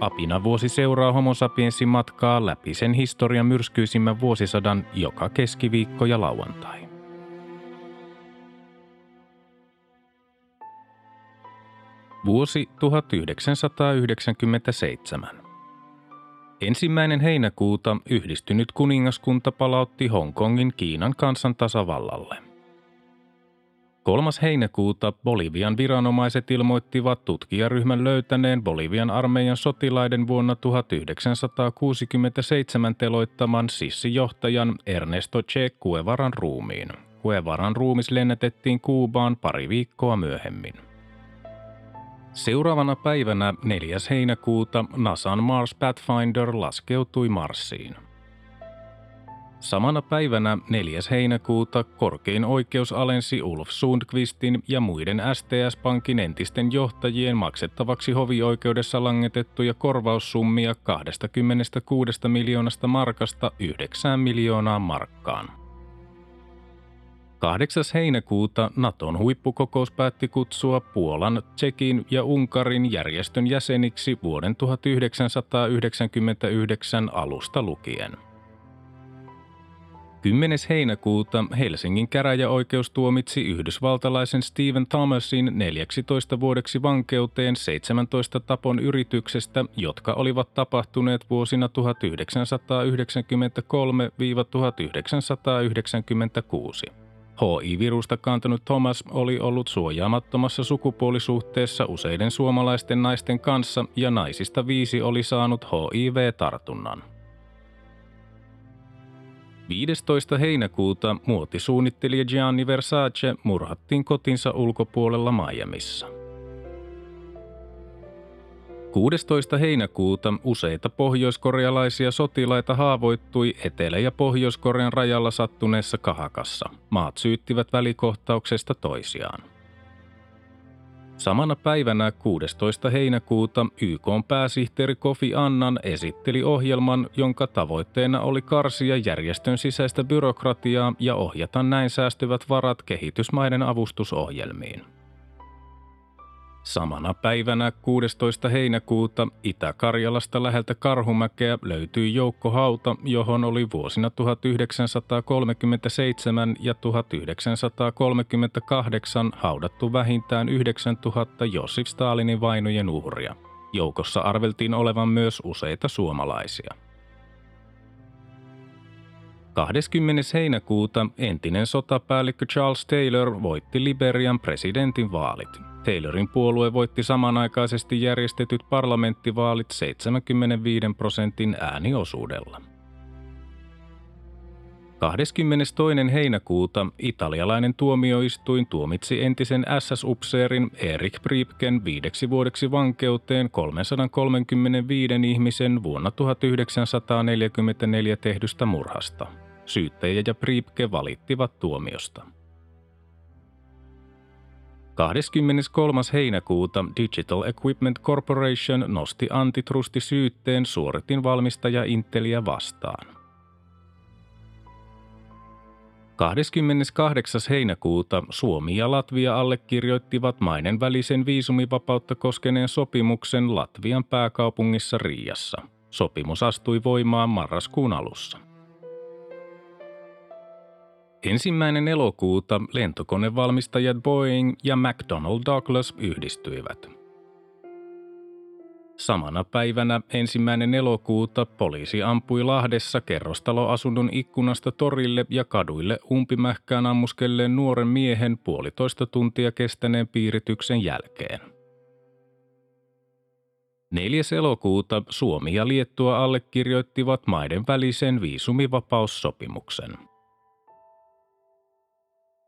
Apina vuosi seuraa homo sapiensin matkaa läpi sen historian myrskyisimmän vuosisadan joka keskiviikko ja lauantai. Vuosi 1997. Ensimmäinen heinäkuuta yhdistynyt kuningaskunta palautti Hongkongin Kiinan kansantasavallalle. 3. heinäkuuta Bolivian viranomaiset ilmoittivat tutkijaryhmän löytäneen Bolivian armeijan sotilaiden vuonna 1967 teloittaman sissijohtajan Ernesto Che Cuevaran ruumiin. Cuevaran ruumis lennätettiin Kuubaan pari viikkoa myöhemmin. Seuraavana päivänä 4. heinäkuuta NASAn Mars Pathfinder laskeutui Marsiin. Samana päivänä 4. heinäkuuta korkein oikeus alensi Ulf Sundqvistin ja muiden STS-pankin entisten johtajien maksettavaksi hovioikeudessa langetettuja korvaussummia 26 miljoonasta markasta 9 miljoonaa markkaan. 8. heinäkuuta Naton huippukokous päätti kutsua Puolan, Tsekin ja Unkarin järjestön jäseniksi vuoden 1999 alusta lukien. 10. heinäkuuta Helsingin käräjäoikeus tuomitsi yhdysvaltalaisen Steven Thomasin 14 vuodeksi vankeuteen 17 tapon yrityksestä, jotka olivat tapahtuneet vuosina 1993-1996. HI-virusta kantanut Thomas oli ollut suojaamattomassa sukupuolisuhteessa useiden suomalaisten naisten kanssa ja naisista viisi oli saanut HIV-tartunnan. 15. heinäkuuta muotisuunnittelija Gianni Versace murhattiin kotinsa ulkopuolella Miamiissa. 16. heinäkuuta useita pohjoiskorealaisia sotilaita haavoittui Etelä- ja Pohjois-Korean rajalla sattuneessa kahakassa. Maat syyttivät välikohtauksesta toisiaan. Samana päivänä 16. heinäkuuta YK pääsihteeri Kofi Annan esitteli ohjelman, jonka tavoitteena oli karsia järjestön sisäistä byrokratiaa ja ohjata näin säästyvät varat kehitysmaiden avustusohjelmiin. Samana päivänä 16. heinäkuuta Itä-Karjalasta läheltä Karhumäkeä löytyi joukkohauta, johon oli vuosina 1937 ja 1938 haudattu vähintään 9000 Josif Stalinin vainojen uhria. Joukossa arveltiin olevan myös useita suomalaisia. 20. heinäkuuta entinen sotapäällikkö Charles Taylor voitti Liberian presidentin vaalit. Taylorin puolue voitti samanaikaisesti järjestetyt parlamenttivaalit 75 prosentin ääniosuudella. 22. heinäkuuta italialainen tuomioistuin tuomitsi entisen SS-upseerin Erik Priipken viideksi vuodeksi vankeuteen 335 ihmisen vuonna 1944 tehdystä murhasta. Syyttäjä ja Priipke valittivat tuomiosta. 23. heinäkuuta Digital Equipment Corporation nosti antitrustisyytteen suoritin valmistaja Intelia vastaan. 28. heinäkuuta Suomi ja Latvia allekirjoittivat maiden välisen viisumivapautta koskeneen sopimuksen Latvian pääkaupungissa Riassa. Sopimus astui voimaan marraskuun alussa. Ensimmäinen elokuuta lentokonevalmistajat Boeing ja McDonnell Douglas yhdistyivät. Samana päivänä ensimmäinen elokuuta poliisi ampui Lahdessa kerrostaloasunnon ikkunasta torille ja kaduille umpimähkään ammuskelleen nuoren miehen puolitoista tuntia kestäneen piirityksen jälkeen. 4. elokuuta Suomi ja Liettua allekirjoittivat maiden välisen viisumivapaussopimuksen –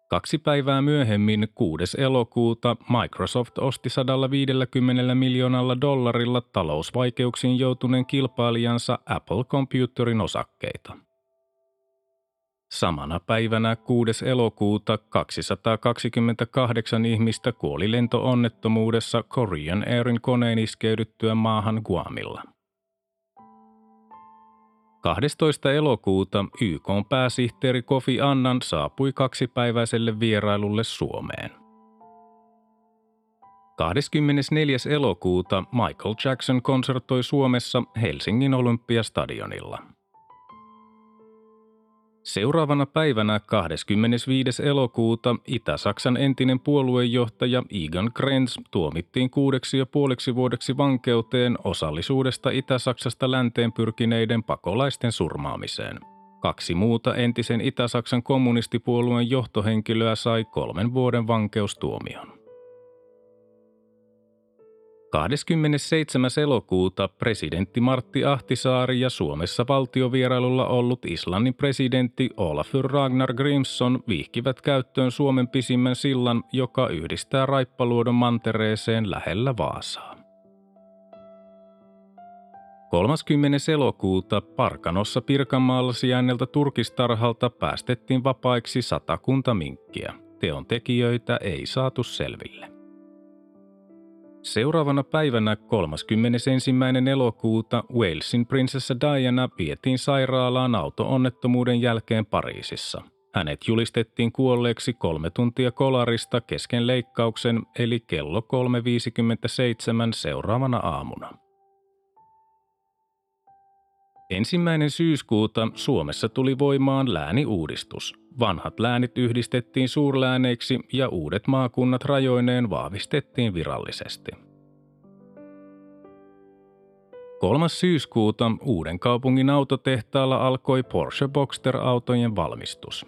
Kaksi päivää myöhemmin, 6. elokuuta, Microsoft osti 150 miljoonalla dollarilla talousvaikeuksiin joutuneen kilpailijansa Apple Computerin osakkeita. Samana päivänä 6. elokuuta 228 ihmistä kuoli lentoonnettomuudessa Korean Airin koneen iskeydyttyä maahan Guamilla. 12. elokuuta YK pääsihteeri Kofi Annan saapui kaksipäiväiselle vierailulle Suomeen. 24. elokuuta Michael Jackson konsertoi Suomessa Helsingin Olympiastadionilla. Seuraavana päivänä 25. elokuuta Itä-Saksan entinen puoluejohtaja Egon Krenz tuomittiin kuudeksi ja puoleksi vuodeksi vankeuteen osallisuudesta Itä-Saksasta länteen pyrkineiden pakolaisten surmaamiseen. Kaksi muuta entisen Itä-Saksan kommunistipuolueen johtohenkilöä sai kolmen vuoden vankeustuomion. 27. elokuuta presidentti Martti Ahtisaari ja Suomessa valtiovierailulla ollut Islannin presidentti Olafur Ragnar Grimson vihkivät käyttöön Suomen pisimmän sillan, joka yhdistää Raippaluodon mantereeseen lähellä Vaasaa. 30. elokuuta Parkanossa Pirkanmaalla sijainnelta turkistarhalta päästettiin vapaiksi satakunta minkkiä. Teon tekijöitä ei saatu selville. Seuraavana päivänä 31. elokuuta Walesin prinsessa Diana vietiin sairaalaan auto-onnettomuuden jälkeen Pariisissa. Hänet julistettiin kuolleeksi kolme tuntia kolarista kesken leikkauksen eli kello 3.57 seuraavana aamuna. Ensimmäinen syyskuuta Suomessa tuli voimaan lääniuudistus. Vanhat läänit yhdistettiin suurlääneiksi ja uudet maakunnat rajoineen vahvistettiin virallisesti. 3. syyskuuta uuden kaupungin autotehtaalla alkoi Porsche Boxster-autojen valmistus.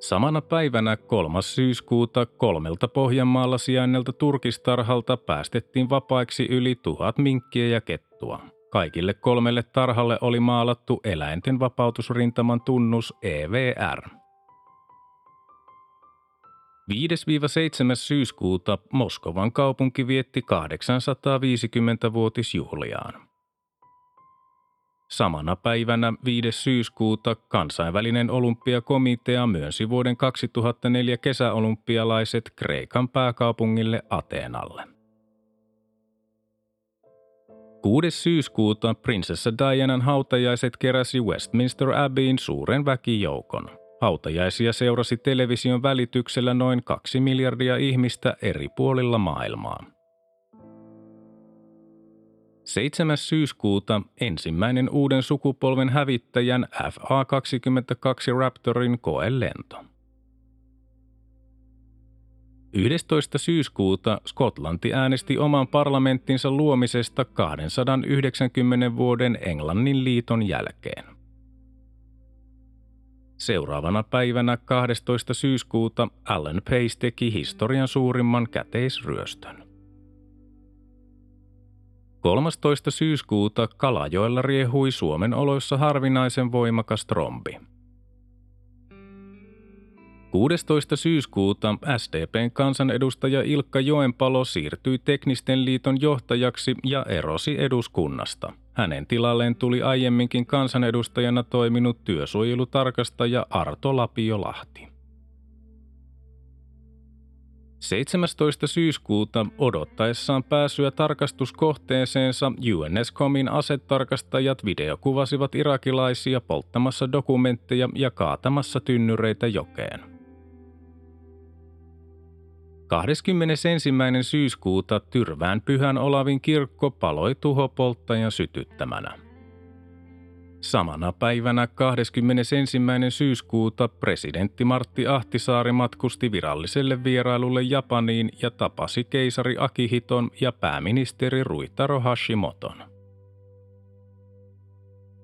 Samana päivänä 3. syyskuuta kolmelta Pohjanmaalla sijainnelta turkistarhalta päästettiin vapaiksi yli tuhat minkkiä ja kettua. Kaikille kolmelle tarhalle oli maalattu eläinten vapautusrintaman tunnus EVR. 5-7. syyskuuta Moskovan kaupunki vietti 850-vuotisjuhliaan. Samana päivänä 5. syyskuuta kansainvälinen olympiakomitea myönsi vuoden 2004 kesäolympialaiset Kreikan pääkaupungille Ateenalle. 6. syyskuuta prinsessa Dianan hautajaiset keräsi Westminster Abbeyin suuren väkijoukon. Hautajaisia seurasi television välityksellä noin kaksi miljardia ihmistä eri puolilla maailmaa. 7. syyskuuta ensimmäinen uuden sukupolven hävittäjän FA-22 Raptorin koelento. 11. syyskuuta Skotlanti äänesti oman parlamenttinsa luomisesta 290 vuoden Englannin liiton jälkeen. Seuraavana päivänä 12. syyskuuta Alan Pace teki historian suurimman käteisryöstön. 13. syyskuuta Kalajoella riehui Suomen oloissa harvinaisen voimakas trombi. 16. syyskuuta SDPn kansanedustaja Ilkka Joenpalo siirtyi Teknisten liiton johtajaksi ja erosi eduskunnasta. Hänen tilalleen tuli aiemminkin kansanedustajana toiminut työsuojelutarkastaja Arto Lapiolahti. 17. syyskuuta odottaessaan pääsyä tarkastuskohteeseensa UNSCOMin asetarkastajat videokuvasivat irakilaisia polttamassa dokumentteja ja kaatamassa tynnyreitä jokeen. 21. syyskuuta Tyrvään pyhän Olavin kirkko paloi tuhopolttajan sytyttämänä. Samana päivänä 21. syyskuuta presidentti Martti Ahtisaari matkusti viralliselle vierailulle Japaniin ja tapasi keisari Akihiton ja pääministeri Ruitaro Hashimoton.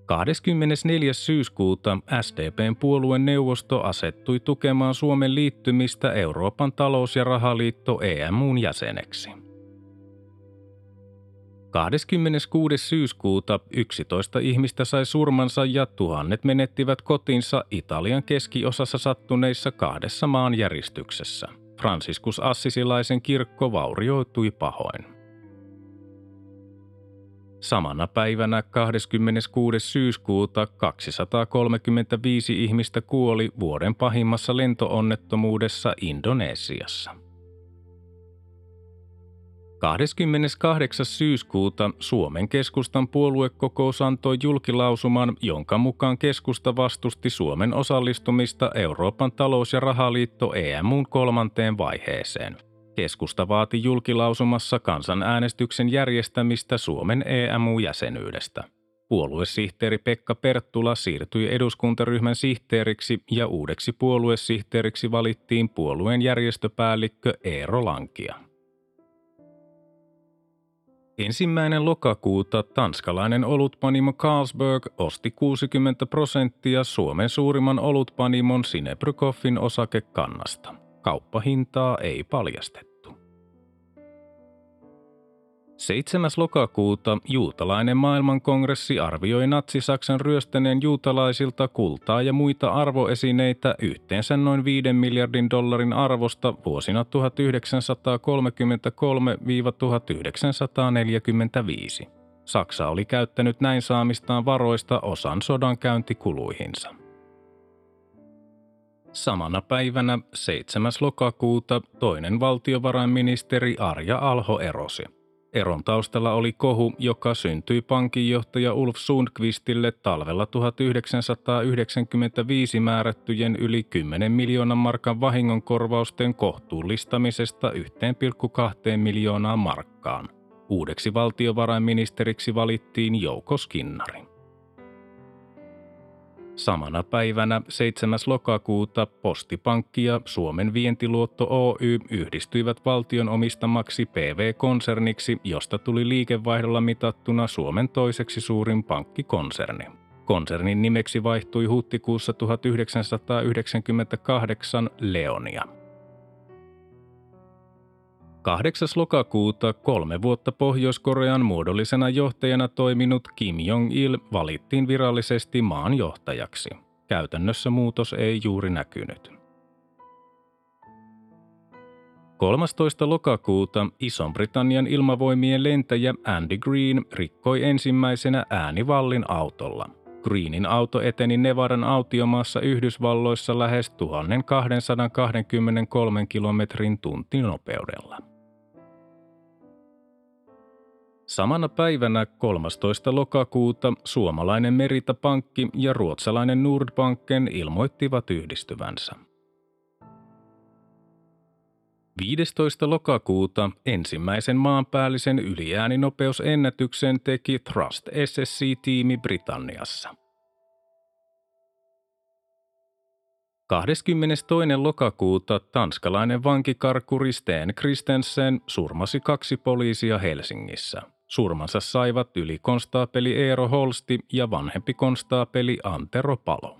24. syyskuuta SDPn puolueen neuvosto asettui tukemaan Suomen liittymistä Euroopan talous- ja rahaliitto EMUn jäseneksi. 26. syyskuuta 11 ihmistä sai surmansa ja tuhannet menettivät kotinsa Italian keskiosassa sattuneissa kahdessa maanjäristyksessä. Franciscus Assisilaisen kirkko vaurioitui pahoin. Samana päivänä 26. syyskuuta 235 ihmistä kuoli vuoden pahimmassa lentoonnettomuudessa Indonesiassa. 28. syyskuuta Suomen keskustan puoluekokous antoi julkilausuman, jonka mukaan keskusta vastusti Suomen osallistumista Euroopan talous- ja rahaliitto EMUn kolmanteen vaiheeseen. Keskusta vaati julkilausumassa kansanäänestyksen järjestämistä Suomen EMU-jäsenyydestä. Puoluesihteeri Pekka Perttula siirtyi eduskuntaryhmän sihteeriksi ja uudeksi puoluesihteeriksi valittiin puolueen järjestöpäällikkö Eero Lankia. Ensimmäinen lokakuuta tanskalainen olutpanimo Carlsberg osti 60 prosenttia Suomen suurimman olutpanimon Sinebrykoffin osakekannasta. Kauppahintaa ei paljastettu. 7. lokakuuta juutalainen maailmankongressi arvioi natsi-Saksan ryöstäneen juutalaisilta kultaa ja muita arvoesineitä yhteensä noin 5 miljardin dollarin arvosta vuosina 1933-1945. Saksa oli käyttänyt näin saamistaan varoista osan sodan käyntikuluihinsa. Samana päivänä 7. lokakuuta toinen valtiovarainministeri Arja Alho erosi. Eron taustalla oli kohu, joka syntyi pankinjohtaja Ulf Sundqvistille talvella 1995 määrättyjen yli 10 miljoonan markan vahingonkorvausten kohtuullistamisesta 1,2 miljoonaa markkaan. Uudeksi valtiovarainministeriksi valittiin Jouko Skinnari. Samana päivänä 7. lokakuuta Postipankki ja Suomen vientiluotto Oy yhdistyivät valtion omistamaksi PV-konserniksi, josta tuli liikevaihdolla mitattuna Suomen toiseksi suurin pankkikonserni. Konsernin nimeksi vaihtui huhtikuussa 1998 Leonia. 8. lokakuuta kolme vuotta Pohjois-Korean muodollisena johtajana toiminut Kim Jong-il valittiin virallisesti maan johtajaksi. Käytännössä muutos ei juuri näkynyt. 13. lokakuuta Ison-Britannian ilmavoimien lentäjä Andy Green rikkoi ensimmäisenä äänivallin autolla. Greenin auto eteni Nevadan autiomaassa Yhdysvalloissa lähes 1223 kilometrin tuntinopeudella. Samana päivänä 13. lokakuuta suomalainen Merita Pankki ja ruotsalainen Nordbanken ilmoittivat yhdistyvänsä. 15. lokakuuta ensimmäisen maanpäällisen yliääninopeusenätyksen teki Trust SSC-tiimi Britanniassa. 22. lokakuuta tanskalainen vankikarkuri Sten Kristensen surmasi kaksi poliisia Helsingissä. Surmansa saivat ylikonstaapeli Eero Holsti ja vanhempi konstaapeli Antero Palo.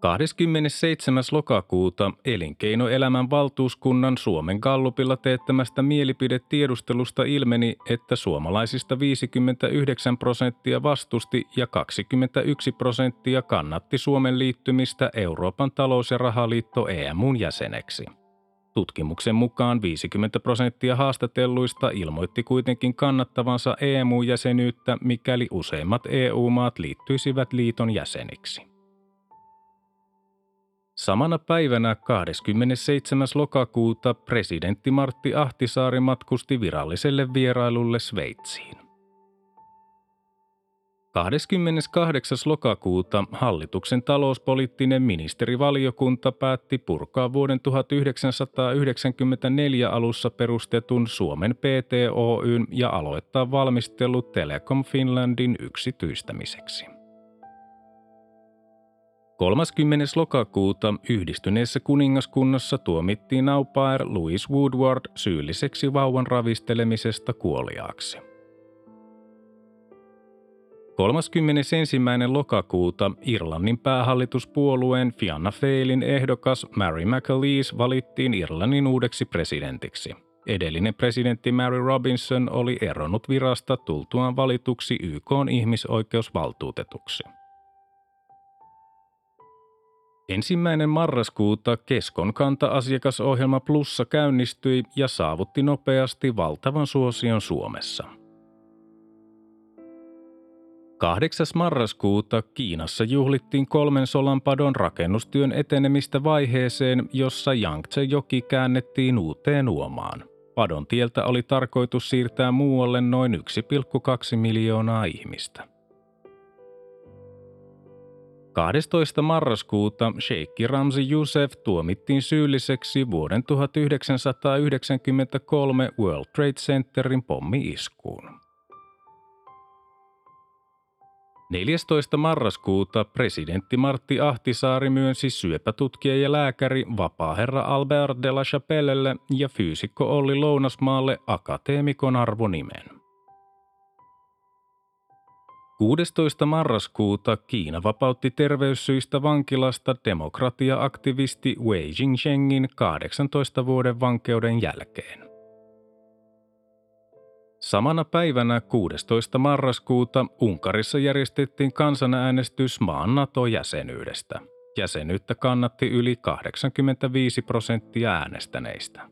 27. lokakuuta Elinkeinoelämän valtuuskunnan Suomen Gallupilla teettämästä mielipidetiedustelusta ilmeni, että suomalaisista 59 prosenttia vastusti ja 21 prosenttia kannatti Suomen liittymistä Euroopan talous- ja rahaliitto EMUn jäseneksi. Tutkimuksen mukaan 50 prosenttia haastatelluista ilmoitti kuitenkin kannattavansa EMU-jäsenyyttä, mikäli useimmat EU-maat liittyisivät liiton jäseniksi. Samana päivänä 27. lokakuuta presidentti Martti Ahtisaari matkusti viralliselle vierailulle Sveitsiin. 28. lokakuuta hallituksen talouspoliittinen ministerivaliokunta päätti purkaa vuoden 1994 alussa perustetun Suomen PTOYn ja aloittaa valmistelu Telecom Finlandin yksityistämiseksi. 30. lokakuuta yhdistyneessä kuningaskunnassa tuomittiin au pair Louis Woodward syylliseksi vauvan ravistelemisesta kuoliaaksi. 31. lokakuuta Irlannin päähallituspuolueen Fianna Failin ehdokas Mary McAleese valittiin Irlannin uudeksi presidentiksi. Edellinen presidentti Mary Robinson oli eronnut virasta tultuaan valituksi YK ihmisoikeusvaltuutetuksi. Ensimmäinen marraskuuta Keskon kanta-asiakasohjelma Plussa käynnistyi ja saavutti nopeasti valtavan suosion Suomessa. 8. marraskuuta Kiinassa juhlittiin kolmen solanpadon rakennustyön etenemistä vaiheeseen, jossa Yangtze-joki käännettiin uuteen uomaan. Padon tieltä oli tarkoitus siirtää muualle noin 1,2 miljoonaa ihmistä. 12. marraskuuta Sheikki Ramzi Youssef tuomittiin syylliseksi vuoden 1993 World Trade Centerin pommi-iskuun. 14. marraskuuta presidentti Martti Ahtisaari myönsi syöpätutkija ja lääkäri vapaaherra Albert de la Chapellelle ja fyysikko Olli Lounasmaalle akateemikon arvonimen. 16. marraskuuta Kiina vapautti terveyssyistä vankilasta demokratia-aktivisti Wei Jingshengin 18 vuoden vankeuden jälkeen. Samana päivänä 16. marraskuuta Unkarissa järjestettiin kansanäänestys maan NATO-jäsenyydestä. Jäsenyyttä kannatti yli 85 prosenttia äänestäneistä.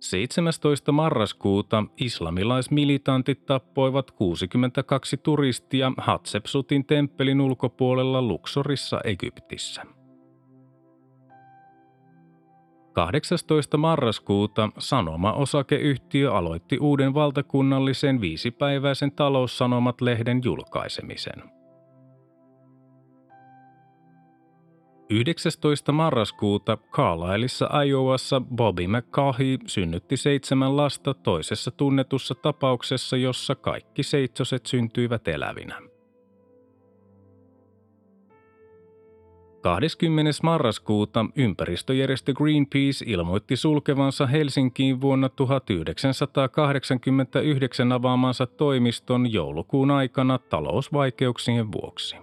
17. marraskuuta islamilaismilitantit tappoivat 62 turistia Hatsepsutin temppelin ulkopuolella Luxorissa Egyptissä. 18. marraskuuta Sanoma-osakeyhtiö aloitti uuden valtakunnallisen viisipäiväisen taloussanomat-lehden julkaisemisen – 19. marraskuuta Carlisleissa Iowassa Bobby McCarthy synnytti seitsemän lasta toisessa tunnetussa tapauksessa, jossa kaikki seitsoset syntyivät elävinä. 20. marraskuuta ympäristöjärjestö Greenpeace ilmoitti sulkevansa Helsinkiin vuonna 1989 avaamansa toimiston joulukuun aikana talousvaikeuksien vuoksi.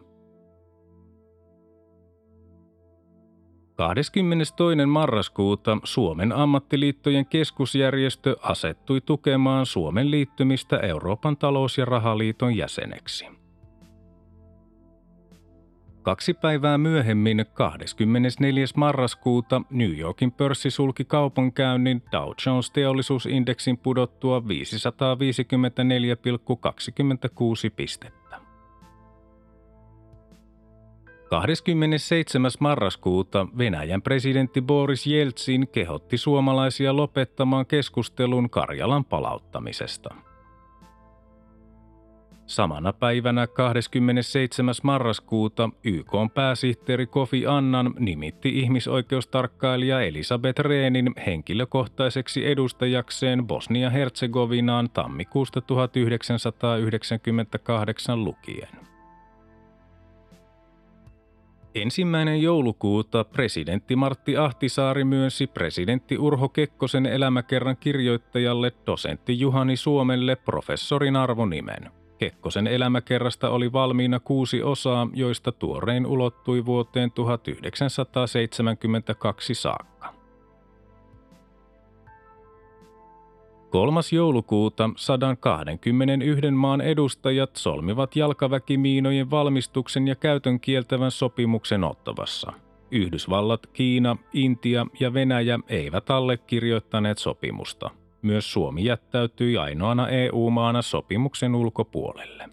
22. marraskuuta Suomen ammattiliittojen keskusjärjestö asettui tukemaan Suomen liittymistä Euroopan talous- ja rahaliiton jäseneksi. Kaksi päivää myöhemmin, 24. marraskuuta, New Yorkin pörssi sulki kaupankäynnin Dow Jones teollisuusindeksin pudottua 554,26 pistettä. 27. marraskuuta Venäjän presidentti Boris Jeltsin kehotti suomalaisia lopettamaan keskustelun Karjalan palauttamisesta. Samana päivänä 27. marraskuuta YK pääsihteeri Kofi Annan nimitti ihmisoikeustarkkailija Elisabeth Rehnin henkilökohtaiseksi edustajakseen Bosnia-Herzegovinaan tammikuusta 1998 lukien. Ensimmäinen joulukuuta presidentti Martti Ahtisaari myönsi presidentti Urho Kekkosen elämäkerran kirjoittajalle dosentti Juhani Suomelle professorin arvonimen. Kekkosen elämäkerrasta oli valmiina kuusi osaa, joista tuorein ulottui vuoteen 1972 saakka. 3. joulukuuta 121 maan edustajat solmivat jalkaväkimiinojen valmistuksen ja käytön kieltävän sopimuksen Ottavassa. Yhdysvallat, Kiina, Intia ja Venäjä eivät allekirjoittaneet sopimusta. Myös Suomi jättäytyi ainoana EU-maana sopimuksen ulkopuolelle.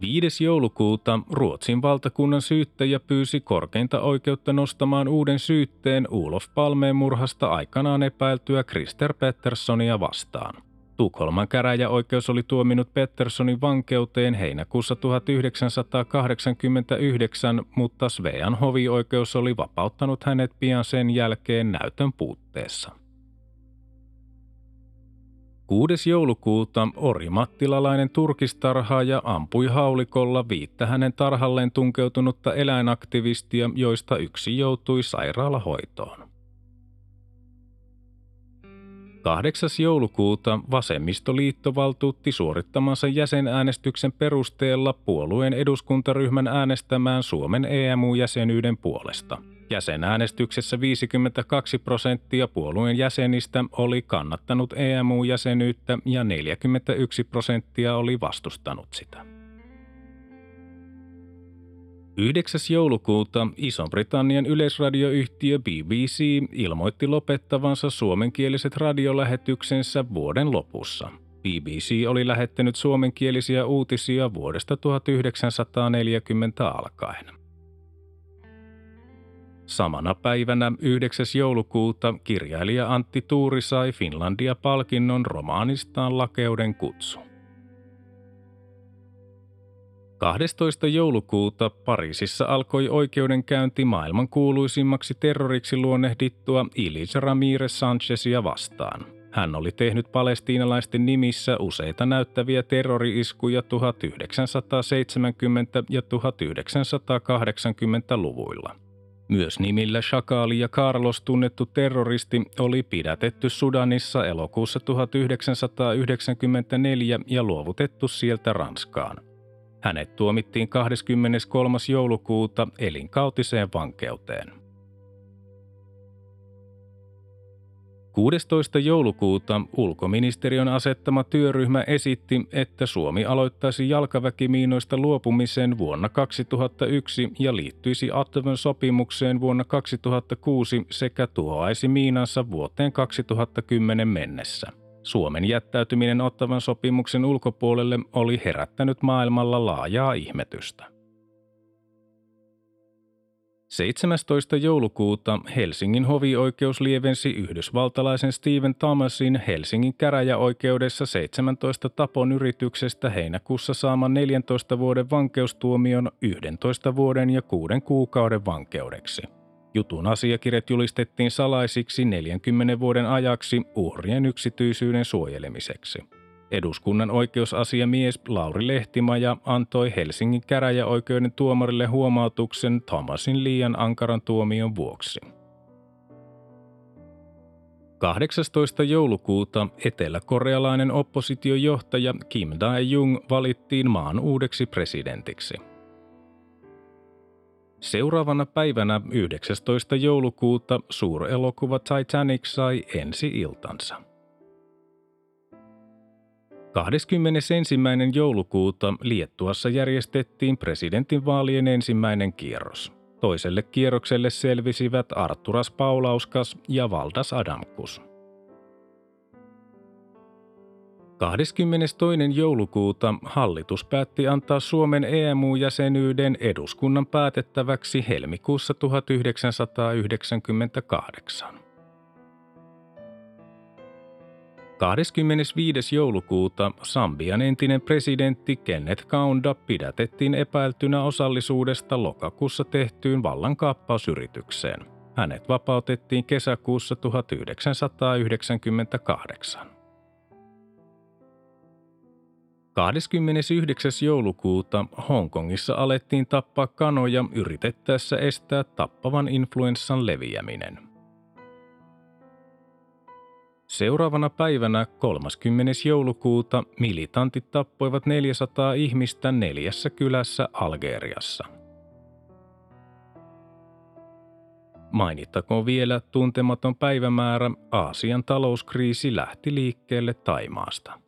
5. joulukuuta Ruotsin valtakunnan syyttäjä pyysi korkeinta oikeutta nostamaan uuden syytteen Ulof Palmeen murhasta aikanaan epäiltyä Krister Petterssonia vastaan. Tukholman käräjäoikeus oli tuominut Petterssonin vankeuteen heinäkuussa 1989, mutta Svean hovioikeus oli vapauttanut hänet pian sen jälkeen näytön puutteessa. 6. joulukuuta orimattilalainen turkistarhaaja ampui haulikolla viittä hänen tarhalleen tunkeutunutta eläinaktivistia, joista yksi joutui sairaalahoitoon. 8. joulukuuta Vasemmistoliitto valtuutti suorittamansa jäsenäänestyksen perusteella puolueen eduskuntaryhmän äänestämään Suomen EMU-jäsenyyden puolesta – Jäsenäänestyksessä 52 prosenttia puolueen jäsenistä oli kannattanut EMU-jäsenyyttä ja 41 prosenttia oli vastustanut sitä. 9. joulukuuta Iso-Britannian yleisradioyhtiö BBC ilmoitti lopettavansa suomenkieliset radiolähetyksensä vuoden lopussa. BBC oli lähettänyt suomenkielisiä uutisia vuodesta 1940 alkaen. Samana päivänä 9. joulukuuta kirjailija Antti Tuuri sai Finlandia-palkinnon romaanistaan Lakeuden kutsu. 12. joulukuuta Pariisissa alkoi oikeudenkäynti maailman kuuluisimmaksi terroriksi luonnehdittua Ilis Ramirez Sanchezia vastaan. Hän oli tehnyt palestiinalaisten nimissä useita näyttäviä terrori-iskuja 1970- ja 1980-luvuilla. Myös nimillä Shakali ja Carlos tunnettu terroristi oli pidätetty Sudanissa elokuussa 1994 ja luovutettu sieltä Ranskaan. Hänet tuomittiin 23. joulukuuta elinkautiseen vankeuteen. 16. joulukuuta ulkoministeriön asettama työryhmä esitti, että Suomi aloittaisi jalkaväkimiinoista luopumisen vuonna 2001 ja liittyisi Attevan sopimukseen vuonna 2006 sekä tuhoaisi miinansa vuoteen 2010 mennessä. Suomen jättäytyminen ottavan sopimuksen ulkopuolelle oli herättänyt maailmalla laajaa ihmetystä. 17. joulukuuta Helsingin hovioikeus lievensi yhdysvaltalaisen Steven Thomasin Helsingin käräjäoikeudessa 17 tapon yrityksestä heinäkuussa saaman 14 vuoden vankeustuomion 11 vuoden ja 6 kuukauden vankeudeksi. Jutun asiakirjat julistettiin salaisiksi 40 vuoden ajaksi uhrien yksityisyyden suojelemiseksi. Eduskunnan oikeusasiamies Lauri Lehtimaja antoi Helsingin käräjäoikeuden tuomarille huomautuksen Thomasin liian ankaran tuomion vuoksi. 18. joulukuuta eteläkorealainen oppositiojohtaja Kim Dae-jung valittiin maan uudeksi presidentiksi. Seuraavana päivänä 19. joulukuuta suurelokuva Titanic sai ensi-iltansa. 21. joulukuuta Liettuassa järjestettiin presidentinvaalien ensimmäinen kierros. Toiselle kierrokselle selvisivät Arturas Paulauskas ja Valdas Adamkus. 22. joulukuuta hallitus päätti antaa Suomen EMU-jäsenyyden eduskunnan päätettäväksi helmikuussa 1998. 25. joulukuuta Sambian entinen presidentti Kenneth Kaunda pidätettiin epäiltynä osallisuudesta lokakuussa tehtyyn vallankaappausyritykseen. Hänet vapautettiin kesäkuussa 1998. 29. joulukuuta Hongkongissa alettiin tappaa kanoja yritettäessä estää tappavan influenssan leviäminen. Seuraavana päivänä 30. joulukuuta militantit tappoivat 400 ihmistä neljässä kylässä Algeriassa. Mainittakoon vielä tuntematon päivämäärä Aasian talouskriisi lähti liikkeelle Taimaasta.